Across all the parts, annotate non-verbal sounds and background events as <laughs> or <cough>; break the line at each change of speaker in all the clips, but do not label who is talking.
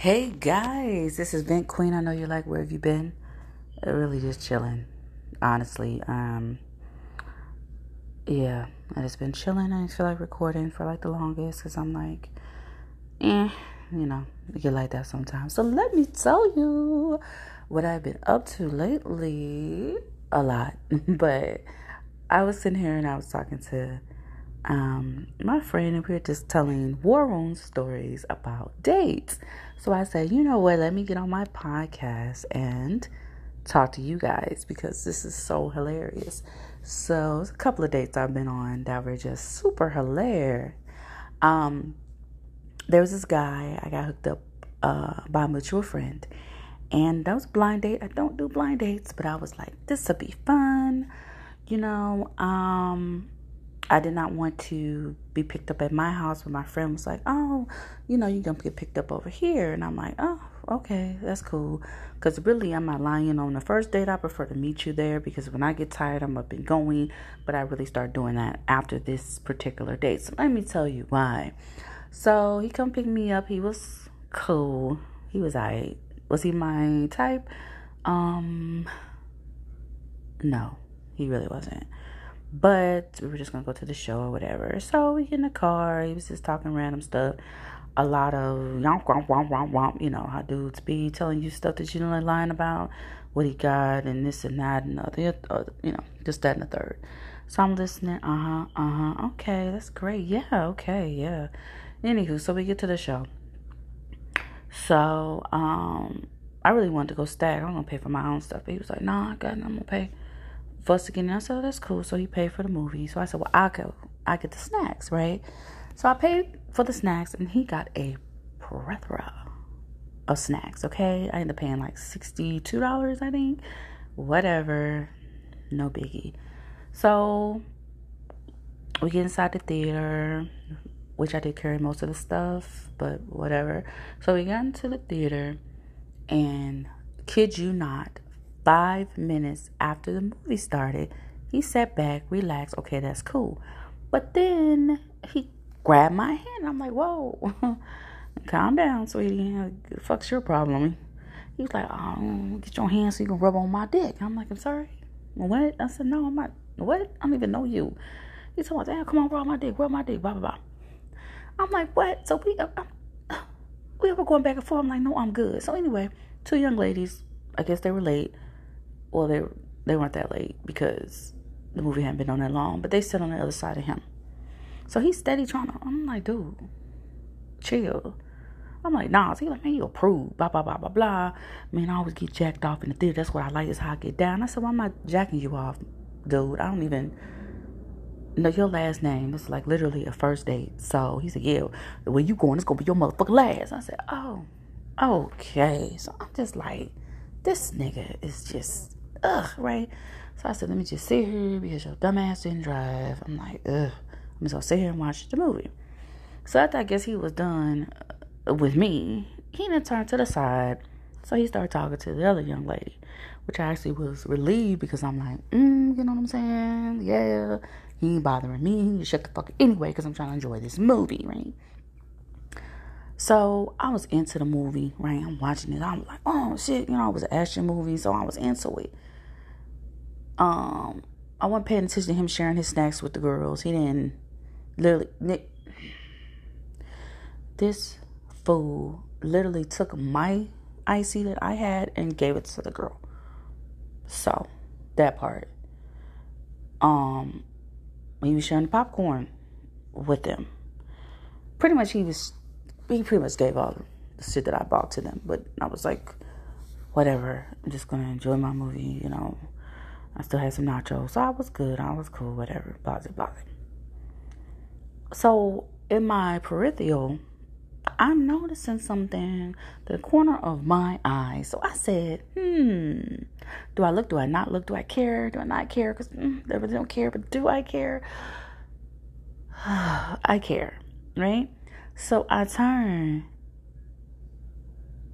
Hey guys, this is Vent Queen. I know you're like, where have you been? Uh, really just chilling, honestly. Um, yeah, I just been chilling. I didn't feel like recording for like the longest because I'm like, eh, you know, you get like that sometimes. So let me tell you what I've been up to lately. A lot, <laughs> but I was sitting here and I was talking to um, my friend, and we were just telling war room stories about dates. So I said, you know what? Let me get on my podcast and talk to you guys because this is so hilarious. So a couple of dates I've been on that were just super hilarious. Um, there was this guy I got hooked up uh, by a mutual friend, and that was blind date. I don't do blind dates, but I was like, this will be fun, you know. Um, I did not want to be picked up at my house, but my friend was like, "Oh, you know, you're gonna get picked up over here," and I'm like, "Oh, okay, that's cool." Because really, I'm not lying. On the first date, I prefer to meet you there because when I get tired, I'm up and going. But I really start doing that after this particular date. So let me tell you why. So he come pick me up. He was cool. He was alright. Was he my type? Um, no, he really wasn't. But we were just gonna go to the show or whatever. So we get in the car. He was just talking random stuff. A lot of yomp, womp, womp, womp, womp. You know how dudes be telling you stuff that you don't like lying about, what he got, and this and that and other, other you know, just that and the third. So I'm listening. Uh huh. Uh huh. Okay, that's great. Yeah. Okay. Yeah. Anywho, so we get to the show. So um, I really wanted to go stack. I'm gonna pay for my own stuff. But he was like, "Nah, I got it. I'm gonna pay." Us again. I said, oh, that's cool. So he paid for the movie. So I said, well, I'll go. I get the snacks, right? So I paid for the snacks, and he got a plethora of snacks. Okay, I ended up paying like sixty-two dollars, I think. Whatever, no biggie. So we get inside the theater, which I did carry most of the stuff, but whatever. So we got into the theater, and kid you not, five minutes after the movie started, he sat back, relaxed. Okay, that's cool. But then he grabbed my hand. I'm like, whoa, <laughs> calm down, sweetie. The fuck's your problem? He was like, oh, get your hand so you can rub on my dick. I'm like, I'm sorry. What? I said, no, I'm not. What? I don't even know you. He told me, come on, rub my dick, rub my dick, blah, blah, blah. I'm like, what? So we, uh, uh, we were going back and forth. I'm like, no, I'm good. So anyway, two young ladies, I guess they were late well, they they weren't that late because the movie hadn't been on that long, but they sit on the other side of him. So he's steady trying to. I'm like, dude, chill. I'm like, nah. So he's like, man, you approve. Blah blah blah blah blah. Man, I always get jacked off in the theater. That's what I like. Is how I get down. I said, why am I jacking you off, dude? I don't even know your last name. It's like literally a first date. So he said, yeah. Where you going? It's gonna be your motherfucking last. I said, oh, okay. So I'm just like, this nigga is just ugh, right? So I said, let me just sit here because your dumbass didn't drive. I'm like, ugh. I'm just gonna sit here and watch the movie. So after I guess he was done uh, with me, he then turned to the side. So he started talking to the other young lady, which I actually was relieved because I'm like, mm, you know what I'm saying? Yeah, he ain't bothering me. He shut the fuck anyway because I'm trying to enjoy this movie, right? So I was into the movie, right? I'm watching it. I'm like, oh shit, you know, it was an action movie, so I was into it. Um, I wasn't paying attention to him sharing his snacks with the girls. He didn't literally. Nick, this fool literally took my icy that I had and gave it to the girl. So that part. Um, he was sharing the popcorn with them. Pretty much, he was. He pretty much gave all the shit that I bought to them, but I was like, whatever. I'm just gonna enjoy my movie, you know. I still had some nachos. So I was good. I was cool, whatever. Blah, blah, blah. So in my peripheral, I'm noticing something the corner of my eye. So I said, hmm, do I look? Do I not look? Do I care? Do I not care? Because mm, they really don't care, but do I care? <sighs> I care, right? So I turn,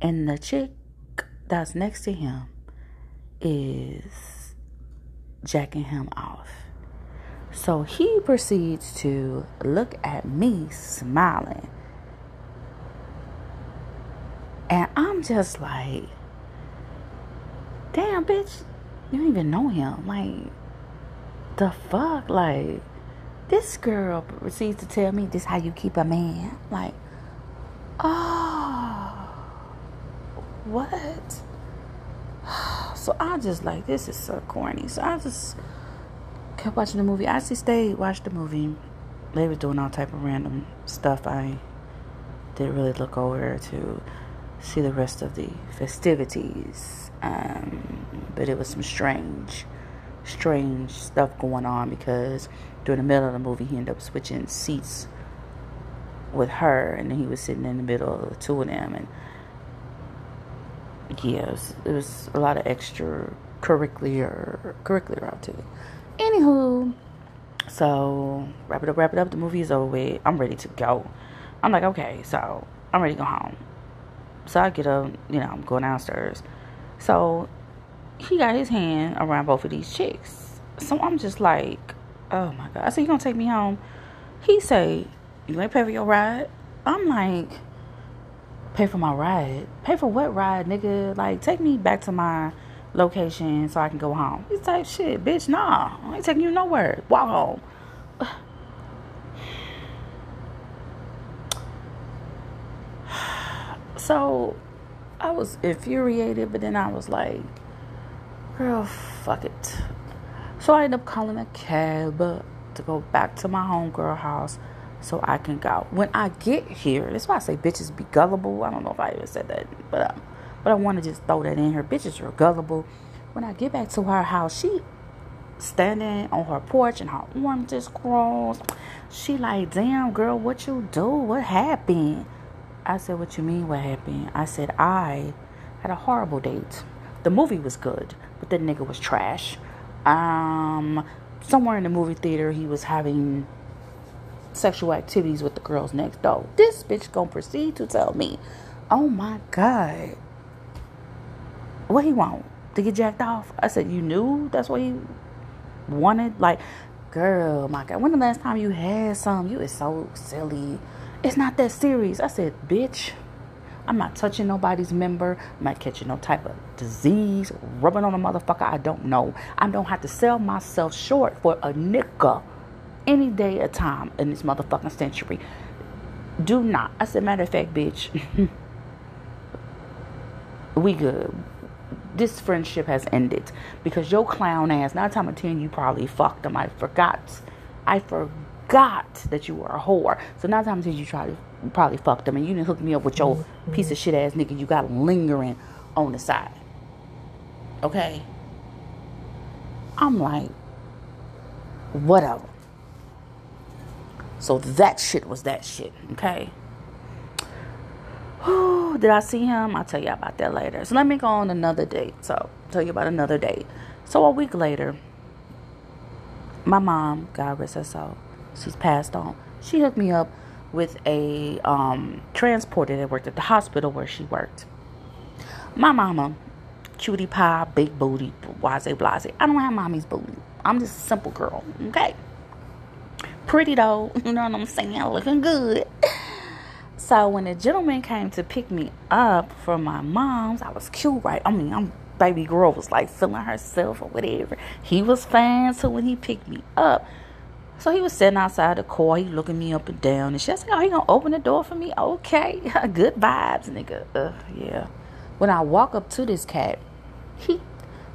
and the chick that's next to him is jacking him off. So he proceeds to look at me smiling. And I'm just like, damn, bitch, you don't even know him. Like, the fuck? Like, this girl proceeds to tell me this how you keep a man. Like, oh, what? So I just like this is so corny. So I just kept watching the movie. I actually stayed, watched the movie. They was doing all type of random stuff. I didn't really look over to see the rest of the festivities. Um, but it was some strange, strange stuff going on because during the middle of the movie, he ended up switching seats with her, and then he was sitting in the middle of the two of them, and yeah, it was, it was a lot of extra curricular curricular it. Anywho, so wrap it up, wrap it up. The movie is over with. I'm ready to go. I'm like, okay, so I'm ready to go home. So I get up, you know, I'm going downstairs. So he got his hand around both of these chicks. So I'm just like, oh my god. I said, you gonna take me home? He say, you ain't pay for your ride. I'm like, pay for my ride. Pay for what ride, nigga? Like, take me back to my location so I can go home. He's like, shit, bitch, nah. I ain't taking you nowhere. Walk home. <sighs> So I was infuriated, but then I was like, girl, fuck it. So I ended up calling a cab to go back to my homegirl house so I can go. When I get here, that's why I say bitches be gullible. I don't know if I even said that, but um, but I want to just throw that in here. Bitches are gullible. When I get back to her house, she standing on her porch and her arms just crossed. She like, damn girl, what you do? What happened? I said, What you mean? What happened? I said, I had a horrible date. The movie was good, but the nigga was trash. Um, somewhere in the movie theater, he was having sexual activities with the girls next door. This bitch gonna proceed to tell me, Oh my God, what he want? To get jacked off? I said, You knew that's what he wanted? Like, girl, my God, when the last time you had some? You is so silly. It's not that serious. I said, bitch, I'm not touching nobody's member. I'm not catching no type of disease, rubbing on a motherfucker I don't know. I don't have to sell myself short for a nigga any day of time in this motherfucking century. Do not. I said, matter of fact, bitch, <laughs> we good. This friendship has ended because your clown ass, nine time of ten, you probably fucked him. I forgot. I forgot that you were a whore. So nine times you try to probably fuck them and you didn't hook me up with your mm-hmm. piece of shit ass nigga you got lingering on the side. Okay? I'm like, whatever. So that shit was that shit, okay? Did I see him? I'll tell you about that later. So let me go on another date. So tell you about another date. So a week later, my mom, God rest her soul, she's passed on. She hooked me up with a um, transporter that worked at the hospital where she worked. My mama, cutie pie, big booty, blase blase. I don't have mommy's booty. I'm just a simple girl, okay? Pretty though, <laughs> you know what I'm saying? Looking good. So when the gentleman came to pick me up from my mom's, I was cute, right? I mean, I'm baby girl was like feeling herself or whatever. He was fine, so when he picked me up, so he was sitting outside the car, he looking me up and down, and she like, "Oh, he gonna open the door for me? Okay, <laughs> good vibes, nigga. Uh, yeah." When I walk up to this cat, he,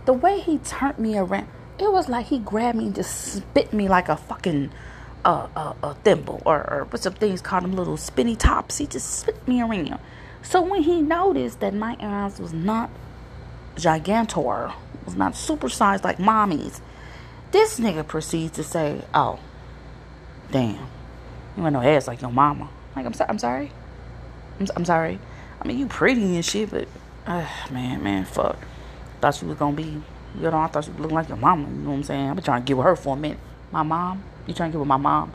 the way he turned me around, it was like he grabbed me and just spit me like a fucking, uh, uh, a thimble or, or what some things called them little spinny tops. He just spit me around. So when he noticed that my ass was not gigantor, was not supersized like mommy's, this nigga proceeds to say, "Oh." damn, you ain't no ass like your mama. Like, I'm, so- I'm sorry. I'm, I'm sorry. I mean, you pretty and shit, but, uh, man, man, fuck. Thought she was gonna be, you know, I thought was looking like your mama. You know what I'm saying? I've been trying to get with her for a minute. My mom? You trying to get with my mom?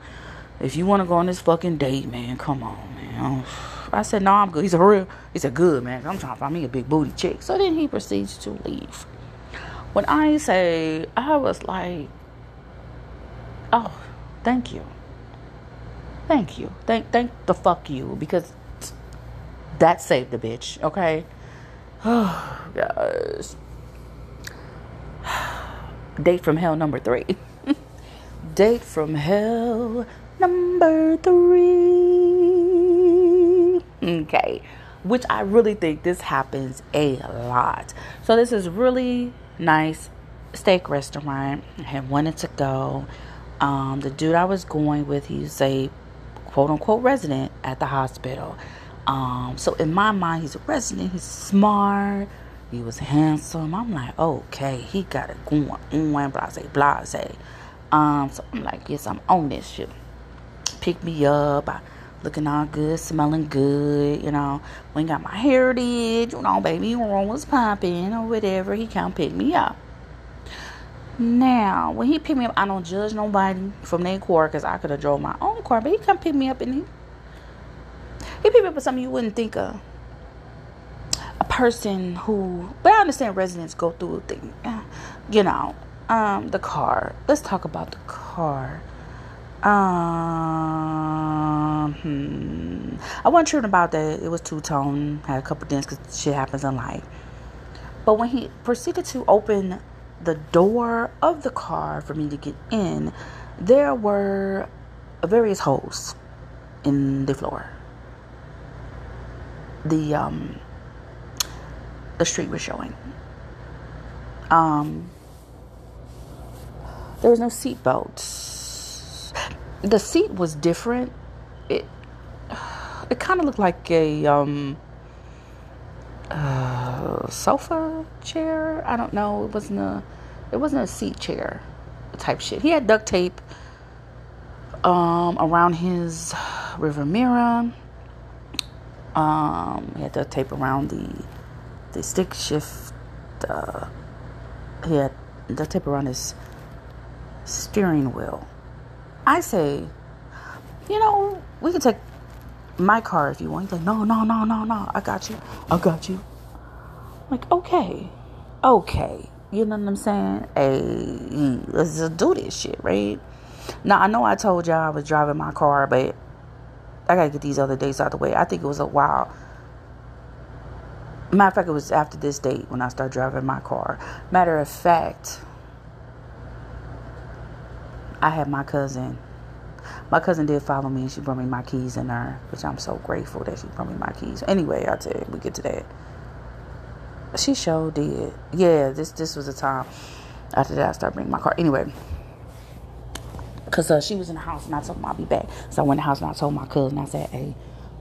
If you want to go on this fucking date, man, come on, man. I said, no, I'm good. He said, for real? He said, good, man. I'm trying to find me a big booty chick. So then he proceeds to leave. When I say, I was like, oh, thank you. Thank you. Thank thank the fuck you because that saved the bitch, okay? <sighs> Oh gosh. <sighs> Date from hell number three. Date from hell number three. Okay. Which I really think this happens a lot. So this is really nice steak restaurant. I had wanted to go. Um, the dude I was going with, he's a quote unquote resident at the hospital. Um, so in my mind, he's a resident. He's smart. He was handsome. I'm like, okay, he got it going on. Blase, blase. Um, so I'm like, yes, I'm on this shit. Pick me up. I looking all good, smelling good. You know, when got my hair did, you know, baby, was popping or whatever. He come pick me up. Now, when he picked me up, I don't judge nobody from their car because I could have drove my own car, but he come pick me up and he he picked me up with something you wouldn't think of. A person who, but I understand residents go through a thing, you know. Um, the car. Let's talk about the car. Um, hmm. I wasn't sure about that. It was two tone. Had a couple dents because shit happens in life. But when he proceeded to open the door of the car for me to get in, there were various holes in the floor. The um the street was showing. Um there was no seat belts. The seat was different. It <sighs> it kind of looked like a um uh, sofa chair. I don't know. It wasn't a it wasn't a seat chair type shit. He had duct tape um, around his river mirror. Um, he had duct tape around the the stick shift. Uh, he had duct tape around his steering wheel. I say, you know, we can take my car if you want. He's like, no, no, no, no, no. I got you. I got you. I'm like, okay, okay. You know what I'm saying? Hey, let's just do this shit, right? Now I know I told y'all I was driving my car, but I gotta get these other dates out the way. I think it was a while. Matter of fact, it was after this date when I started driving my car. Matter of fact, I had my cousin my cousin did follow me and she brought me my keys in her, which I'm so grateful that she brought me my keys. Anyway, I tell you, we get to that. She sure did. Yeah, this this was the time after that I started bringing my car. Anyway, because uh, she was in the house and I told her I'll be back. So I went in the house and I told my cousin, I said, hey,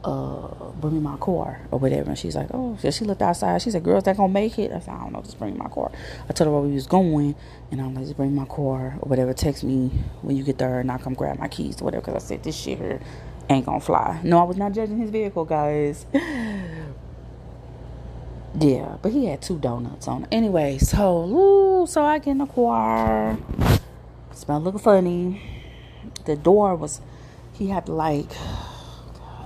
uh, bring me my car or whatever. And she's like, oh, so she looked outside. She said, girls, that gonna make it? I said, I don't know, just bring my car. I told her where we was going, and I'm like, just bring my car or whatever. Text me when you get there, and I'll come grab my keys or whatever. Because I said, this shit here ain't gonna fly. No, I was not judging his vehicle, guys. <laughs> yeah, but he had two donuts on. Anyway, so, ooh, so I get in the car. Smell looking funny. The door was, he had like,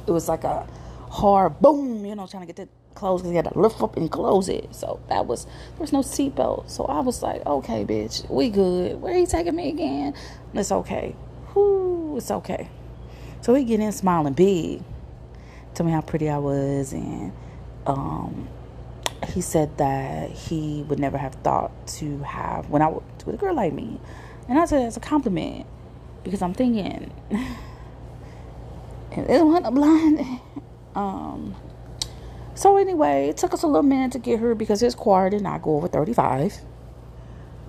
it was like a hard boom, you know, trying to get the clothes because he had to lift up and close it. So that was there was no seatbelt. So I was like, okay, bitch, we good. Where he taking me again? It's okay. Whoo, it's okay. So he get in smiling big. Told me how pretty I was and um he said that he would never have thought to have when I was with a girl like me. And I said that's a compliment because I'm thinking <laughs> it wasn't a blind. Um, so anyway, it took us a little minute to get her because his car did not go over 35.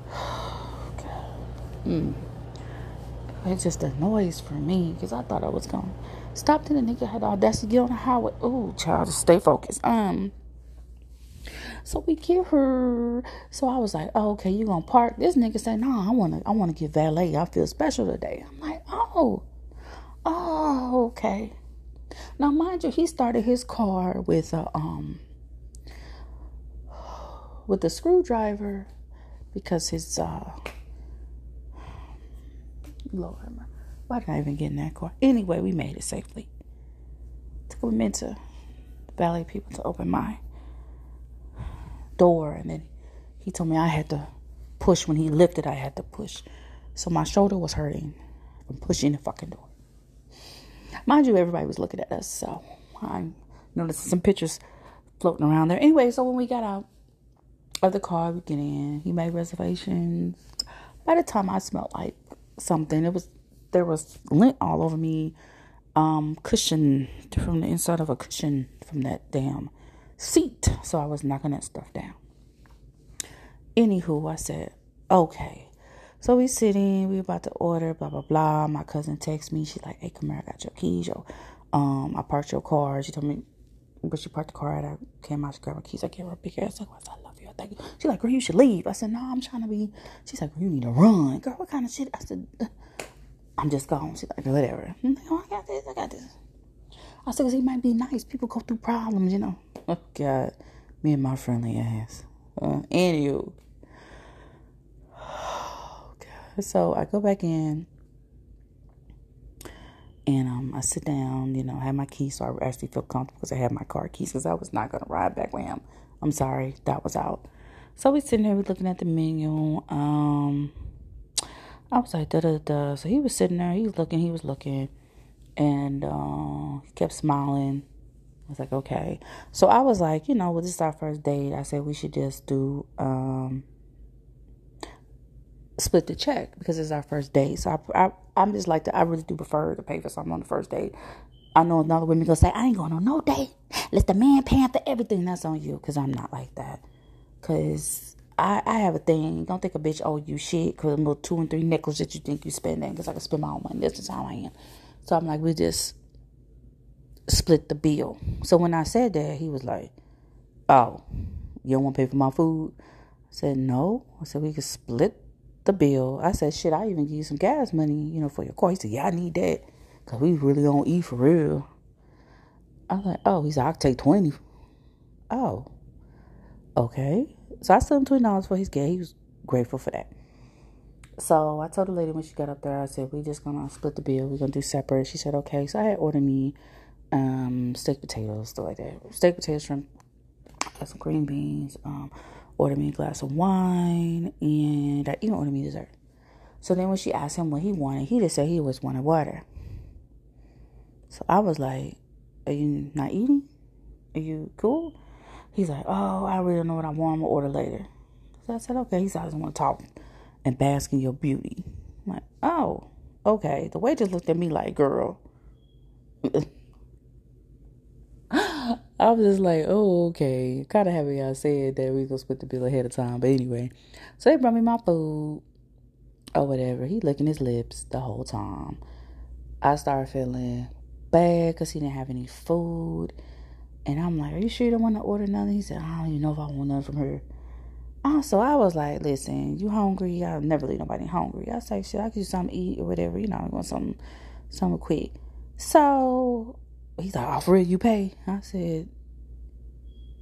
<sighs> mm. It's just a noise for me because I thought I was going to stop. Then the nigga had the audacity to get on the highway. Oh, child, just stay focused. Um, so we get her. So I was like, oh, okay, you gonna park? This nigga said, no, I wanna, I wanna get valet. I feel special today. I'm like, oh, Oh, okay. Now, mind you, he started his car with a um with a screwdriver because his uh Lord, why did I even get in that car? Anyway, we made it safely. Took a minute to valet people to open my door, and then he told me I had to push when he lifted. I had to push, so my shoulder was hurting from pushing the fucking door. Mind you, everybody was looking at us, so I noticed some pictures floating around there. Anyway, so when we got out of the car, we get in. He made reservations. By the time I smelled like something, it was there was lint all over me. Um, cushion from the inside of a cushion from that damn seat. So I was knocking that stuff down. Anywho, I said, okay. So we sitting, we about to order, blah blah blah. My cousin texts me. She's like, "Hey, come here, I got your keys, yo. Um, I parked your car." She told me, but she parked the car. At I came out to grab my keys. I gave her a big ass. Like, I love you. I Thank you. She's like, "Girl, you should leave." I said, "No, I'm trying to be." She's like, "You need to run, girl. What kind of shit?" I said, "I'm just gone." She's like, "Whatever." I'm like, "Oh, I got this. I got this." I said, "Cause he might be nice. People go through problems, you know." <laughs> Oh God, me and my friendly ass. Uh, anywho. So I go back in and um, I sit down, you know, I have my keys, so I actually feel comfortable because I have my car keys because I was not going to ride back with him. I'm sorry, that was out. So we sitting there, we looking at the menu. Um, I was like, da da da. So he was sitting there, he was looking, he was looking, and uh, he kept smiling. I was like, okay. So I was like, you know, well, this is our first date. I said we should just do um, split the check because it's our first date. So I, I I'm just like to, I really do prefer to pay for something on the first date. I know another women gonna say I ain't going on no date. Let the man pay for everything. That's on you because I'm not like that. Cause I I have a thing. Don't think a bitch owe you shit because a little two and three nickels that you think you spending. Because I can spend my own money. This is how I am. So I'm like we just split the bill. So when I said that, he was like, "Oh, you don't want to pay for my food?" I said, "No." I said we could split the bill. I said, shit, I even give you some gas money, you know, for your car. He said, yeah, I need that. Because we really don't eat for real. I was like, oh, he said, I'll take 20. Oh, okay. So I sent him $20 for his gas. He was grateful for that. So I told the lady when she got up there, I said, we just going to split the bill. We're going to do separate. She said, okay. So I had ordered me um, steak potatoes, stuff like that. Steak potatoes, shrimp, some green beans, um, ordered me a glass of wine, and I even ordered me dessert. So then when she asked him what he wanted, he just said he was wanted water. So I was like, Are you not eating? Are you cool? He's like, Oh, I really don't know what I want. I'm gonna order later. So I said, Okay. He said, I just want to talk and bask in your beauty. I'm like, Oh, okay. The waitress looked at me like, Girl. <laughs> I was just like, oh, okay. Kind of happy I said that we gonna split the bill ahead of time. But anyway, so they brought me my food or whatever. He licking his lips the whole time. I started feeling bad because he didn't have any food. And I'm like, are you sure you don't want to order nothing? He said, I don't even know if I want nothing from her. Oh, so I was like, listen, you hungry? I'll never leave nobody hungry. I say, shit, I could do something to eat or whatever. You know, I want something, something quick. So he's like, oh, for real, you pay? I said,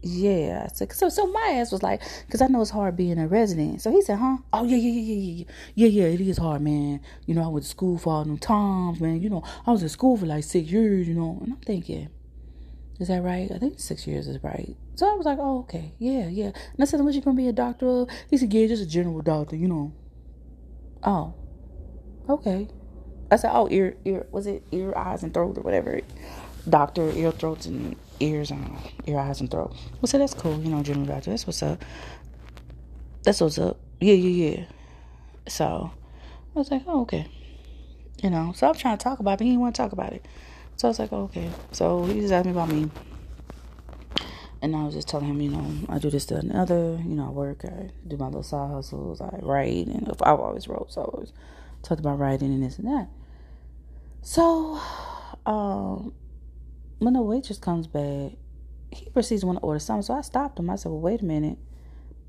yeah. Said, so, so my ass was like, because I know it's hard being a resident. So he said, huh? Oh, yeah, yeah, yeah, yeah, yeah. Yeah, yeah, it is hard, man. You know, I went to school for all them times, man. You know, I was in school for like six years, you know. And I'm thinking, is that right? I think six years is right. So I was like, oh, okay. Yeah, yeah. And I said, what you going to be a doctor of? He said, yeah, just a general doctor, you know. Oh, okay. I said, oh, ear, ear, was it ear, eyes, and throat or whatever? Doctor, ear, throats, and ears, and ear, eyes, and throat. Well, so that's cool, you know, general doctor. That's what's up. That's what's up. Yeah, yeah, yeah. So I was like, oh, okay. You know, so I'm trying to talk about it, but he didn't want to talk about it. So I was like, oh, okay. So he just asked me about me. And I was just telling him, you know, I do this, to another. You know, I work, I do my little side hustles, I write, and I've always wrote, so I always talked about writing and this and that. So, um, when the waitress comes back, he proceeds to want to order something. So I stopped him. I said, Well, wait a minute.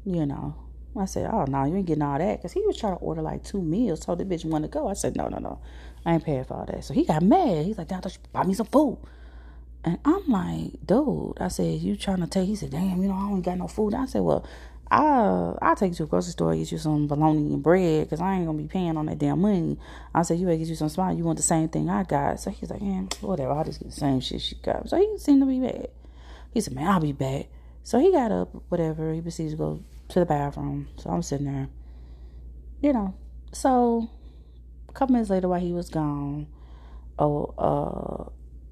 You know, I said, Oh, no, you ain't getting all that. Because he was trying to order like two meals. So the bitch want to go. I said, No, no, no. I ain't paying for all that. So he got mad. He's like, thought you buy me some food. And I'm like, Dude, I said, You trying to take? He said, Damn, you know, I ain't got no food. I said, Well, I I'll take you to a grocery store get you some bologna and bread because I ain't gonna be paying on that damn money. I said you better get you some smile. You want the same thing I got? So he's like, yeah, whatever. I'll just get the same shit she got. So he seemed to be bad. He said, man, I'll be back. So he got up, whatever. He proceeds to go to the bathroom. So I'm sitting there, you know. So a couple minutes later, while he was gone, oh, uh,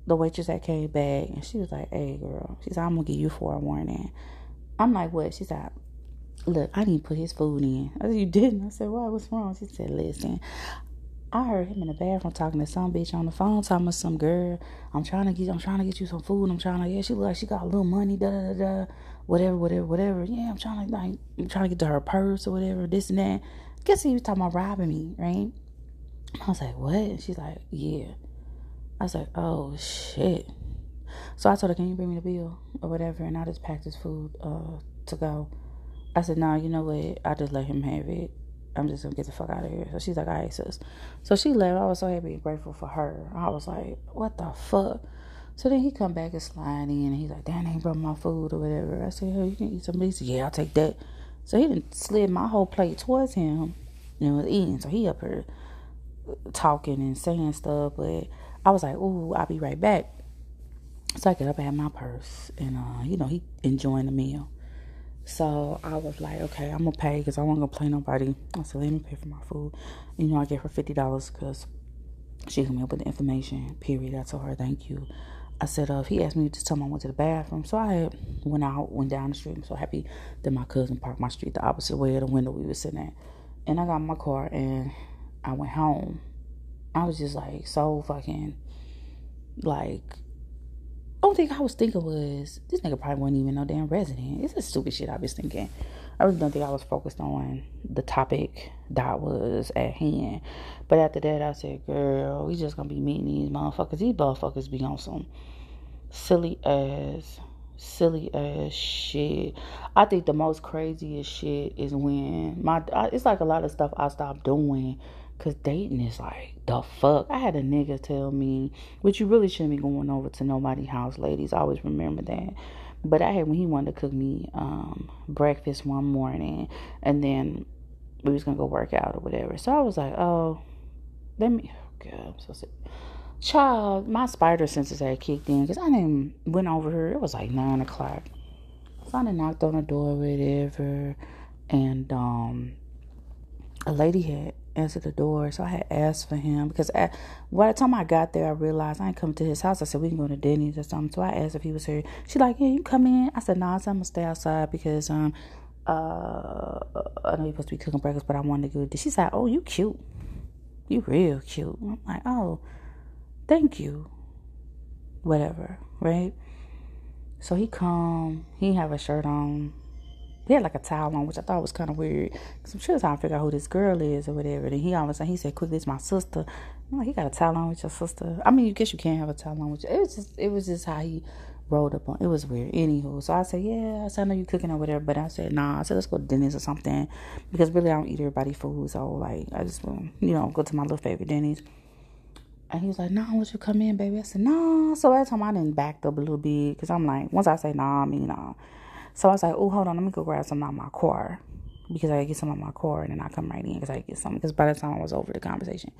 the waitress that came back and she was like, Hey girl, she said, I'm gonna give you four warning. I'm like, What? She said, Look, I didn't put his food in. I said, You didn't? I said, Why? What's wrong? She said, Listen, I heard him in the bathroom talking to some bitch on the phone, talking to some girl. I'm trying to get I'm trying to get you some food. I'm trying to yeah, she look like she got a little money, da da da whatever, whatever, whatever. Yeah, I'm trying to like I'm trying to get to her purse or whatever, this and that. Guess he was talking about robbing me, right? I was like, What? She's like, Yeah. I was like, oh shit. So I told her, can you bring me the bill or whatever? And I just packed his food uh, to go. I said, nah, you know what? I just let him have it. I'm just gonna get the fuck out of here. So she's like, all right, sis. So she left. I was so happy and grateful for her. I was like, what the fuck? So then he come back and slide in and he's like, damn, ain't brought my food or whatever. I said, hey, you can eat some of these. Yeah, I'll take that. So he didn't slid my whole plate towards him and was eating. So he up here talking and saying stuff, but I was like, ooh, I'll be right back. So I get up, I had my purse, and uh, you know, he enjoying the meal. So I was like, okay, I'm gonna pay because I won't gonna play nobody. I said, let me pay for my food. You know, I gave her fifty dollars because she hooked me up with the information. Period. I told her thank you. I said, uh, he asked me to tell him I went to the bathroom, so I went out, went down the street. I'm so happy that my cousin parked my street the opposite way of the window we were sitting at. And I got my car and I went home. I was just like so fucking like only thing I was thinking was this nigga probably wasn't even no damn resident. It's a stupid shit I was thinking. I really don't think I was focused on the topic that was at hand. But after that I said, girl, we just gonna be meeting these motherfuckers. These motherfuckers be on some silly ass silly ass shit. I think the most craziest shit is when my it's like a lot of stuff I stopped doing Cause dating is like the fuck. I had a nigga tell me, which you really shouldn't be going over to nobody's house, ladies. always remember that. But I had when he wanted to cook me um, breakfast one morning, and then we was gonna go work out or whatever. So I was like, oh, let me. Oh God, I'm so sick. Child, my spider senses had kicked in because I didn't went over here. It was like nine o'clock. So I done knocked on the door, whatever, and um, a lady had answer the door. So I had asked for him because at, by the time I got there, I realized I ain't come to his house. I said, we can go to Denny's or something. So I asked if he was here. She like, yeah, you come in. I said, no, nah, I'm going to stay outside because um, uh, I know you're supposed to be cooking breakfast, but I wanted to go. She said, oh, you cute. You real cute. I'm like, oh, thank you. Whatever, right? So he come, he have a shirt on he had like a towel on, which I thought was kind of weird. Cause I'm sure trying to figure out who this girl is or whatever. And he always he said, "Quickly, it's my sister." I'm like, he got a towel on with your sister. I mean, you guess you can't have a towel on with you. It was just, it was just how he rolled up on. It was weird. Anywho, so I said, "Yeah," I said, "I know you cooking or whatever," but I said, "Nah." I said, "Let's go to Denny's or something," because really I don't eat everybody food. So like, I just um, you know go to my little favorite Denny's. And he was like, "Nah, once you come in, baby." I said, "Nah." So that time I didn't back up a little bit because I'm like, once I say nah, I mean nah. So I was like, oh, hold on, let me go grab some out of my car because I get some out of my car and then I come right in because I get some. Because by the time I was over the conversation,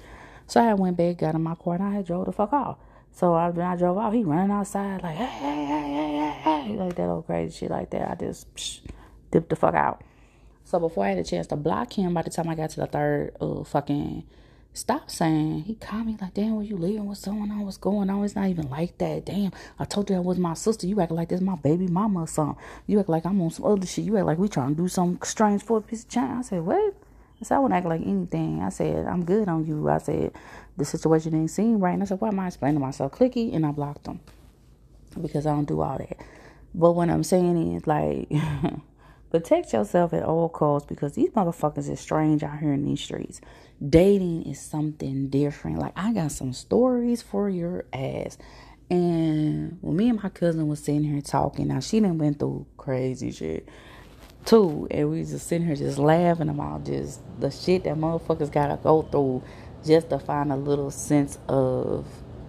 so I went back, got in my car, and I had drove the fuck off. So I, when I drove off, he running outside like, hey, hey, hey, hey, hey, hey, like that old crazy shit like that. I just psh, dipped the fuck out. So before I had a chance to block him, by the time I got to the third uh, fucking Stop saying. He called me like, damn, where you living? What's going on? What's going on? It's not even like that. Damn, I told you that was my sister. You act like this my baby mama or something. You act like I'm on some other shit. You act like we trying to do some strange for a piece of change. I said, what? I said, I wouldn't act like anything. I said, I'm good on you. I said, the situation didn't seem right. And I said, why am I explaining myself? Clicky, and I blocked him because I don't do all that. But what I'm saying is, like, <laughs> protect yourself at all costs because these motherfuckers is strange out here in these streets dating is something different. Like I got some stories for your ass. And when me and my cousin was sitting here talking, now she didn't went through crazy shit too, and we just sitting here just laughing about just the shit that motherfuckers gotta go through just to find a little sense of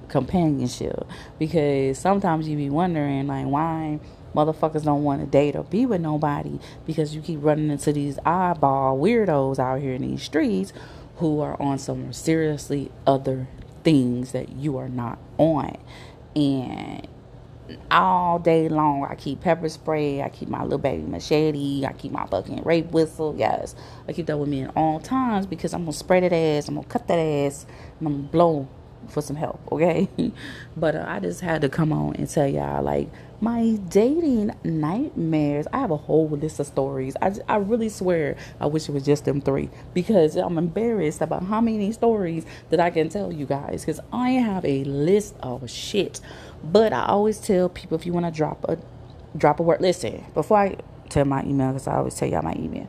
companionship. Because sometimes you be wondering like why motherfuckers don't want to date or be with nobody because you keep running into these eyeball weirdos out here in these streets who are on some seriously other things that you are not on. And all day long, I keep pepper spray, I keep my little baby machete, I keep my fucking rape whistle. Yes, I keep that with me at all times because I'm gonna spray that ass, I'm gonna cut that ass, and I'm gonna blow for some help, okay? <laughs> but uh, I just had to come on and tell y'all like my dating nightmares. I have a whole list of stories. I, I really swear I wish it was just them three because I'm embarrassed about how many stories that I can tell you guys because I have a list of shit. But I always tell people if you want to drop a drop a word, listen before I tell my email because I always tell y'all my email.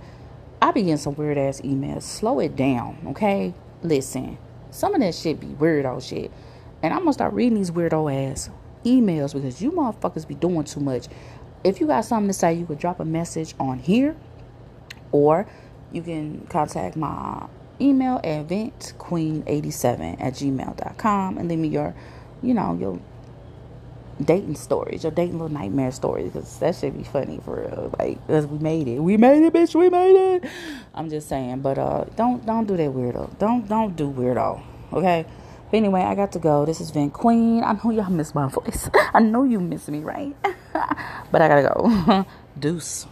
I be getting some weird ass emails. Slow it down, okay? Listen, some of that shit be weirdo shit. And I'm gonna start reading these weirdo ass emails because you motherfuckers be doing too much. If you got something to say, you could drop a message on here or you can contact my email at ventqueen87 at gmail.com and leave me your, you know, your dating stories, your dating little nightmare stories, because that should be funny for real. Like, cause we made it, we made it, bitch, we made it. I'm just saying, but uh, don't don't do that weirdo. Don't don't do weirdo. Okay. But anyway, I got to go. This is Vent Queen. I know y'all miss my <laughs> voice. I know you miss me, right? <laughs> but I gotta go. <laughs> Deuce.